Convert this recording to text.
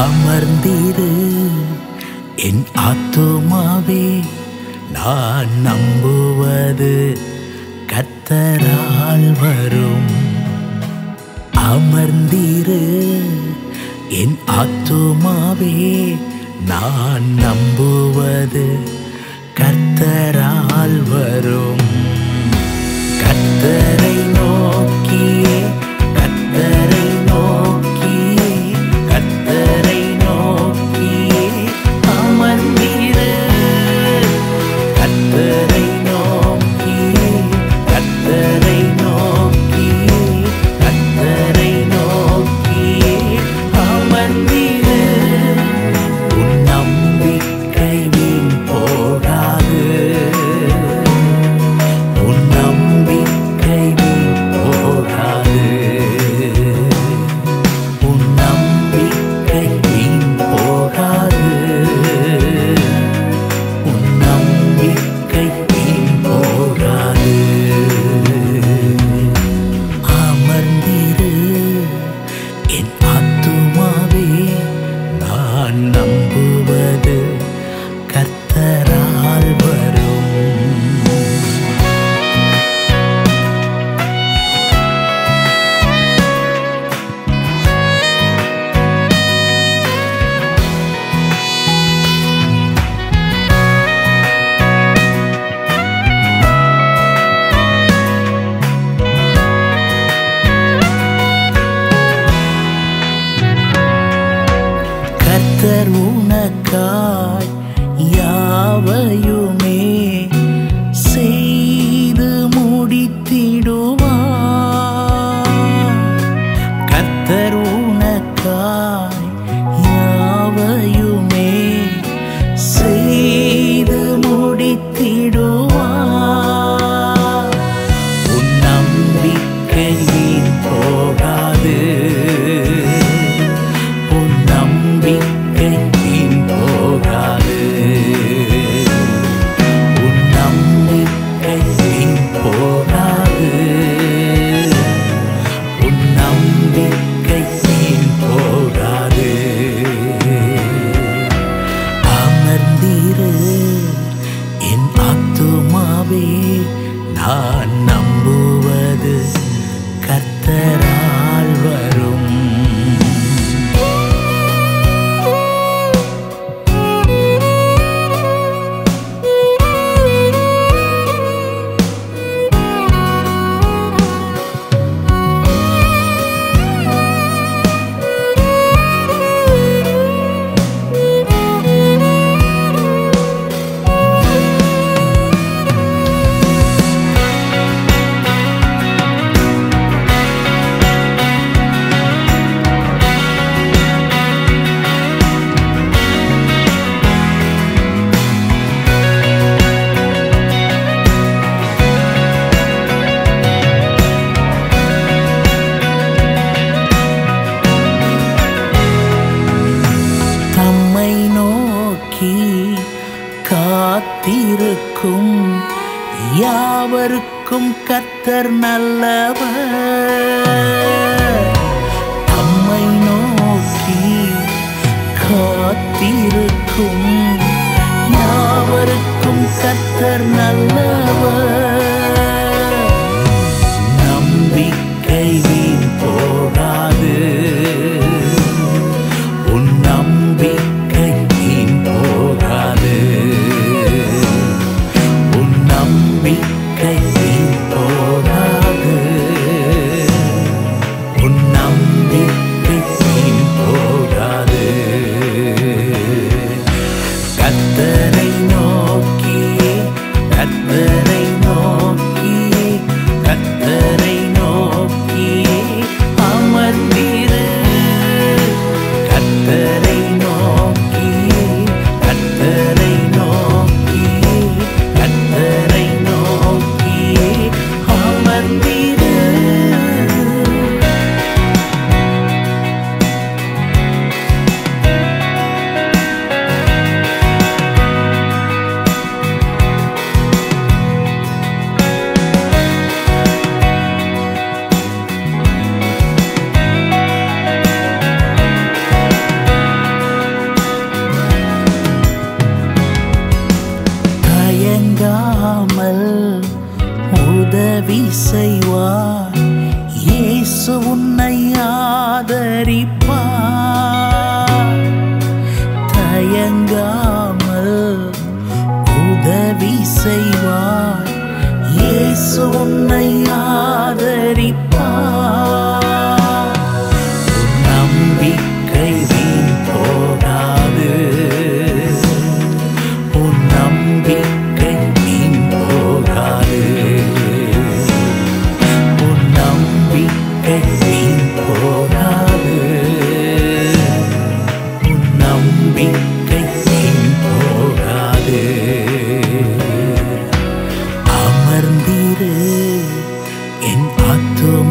அமர்ந்தீரு. என் ஆத்துமாவே நான் நம்புவது கத்தரால் வரும். அமர்ந்தீரு. என் ஆத்துமாவே நான் நம்புவது கர்த்தரால் வரும். கர்த்தரை நோ quiero. காத்திருக்கும். யாவருக்கும் கத்தர் நல்லவர். தம்மை நோக்கி காத்திருக்கும். யாவருக்கும் கத்தர் நல்லவர். இயேசு உன்னை ஆதரிப்பா நம்பிக்கை வீண் போகாது. உன் நம்பிக்கை வீண் போகாது. உன் நம்பிக்கை thơm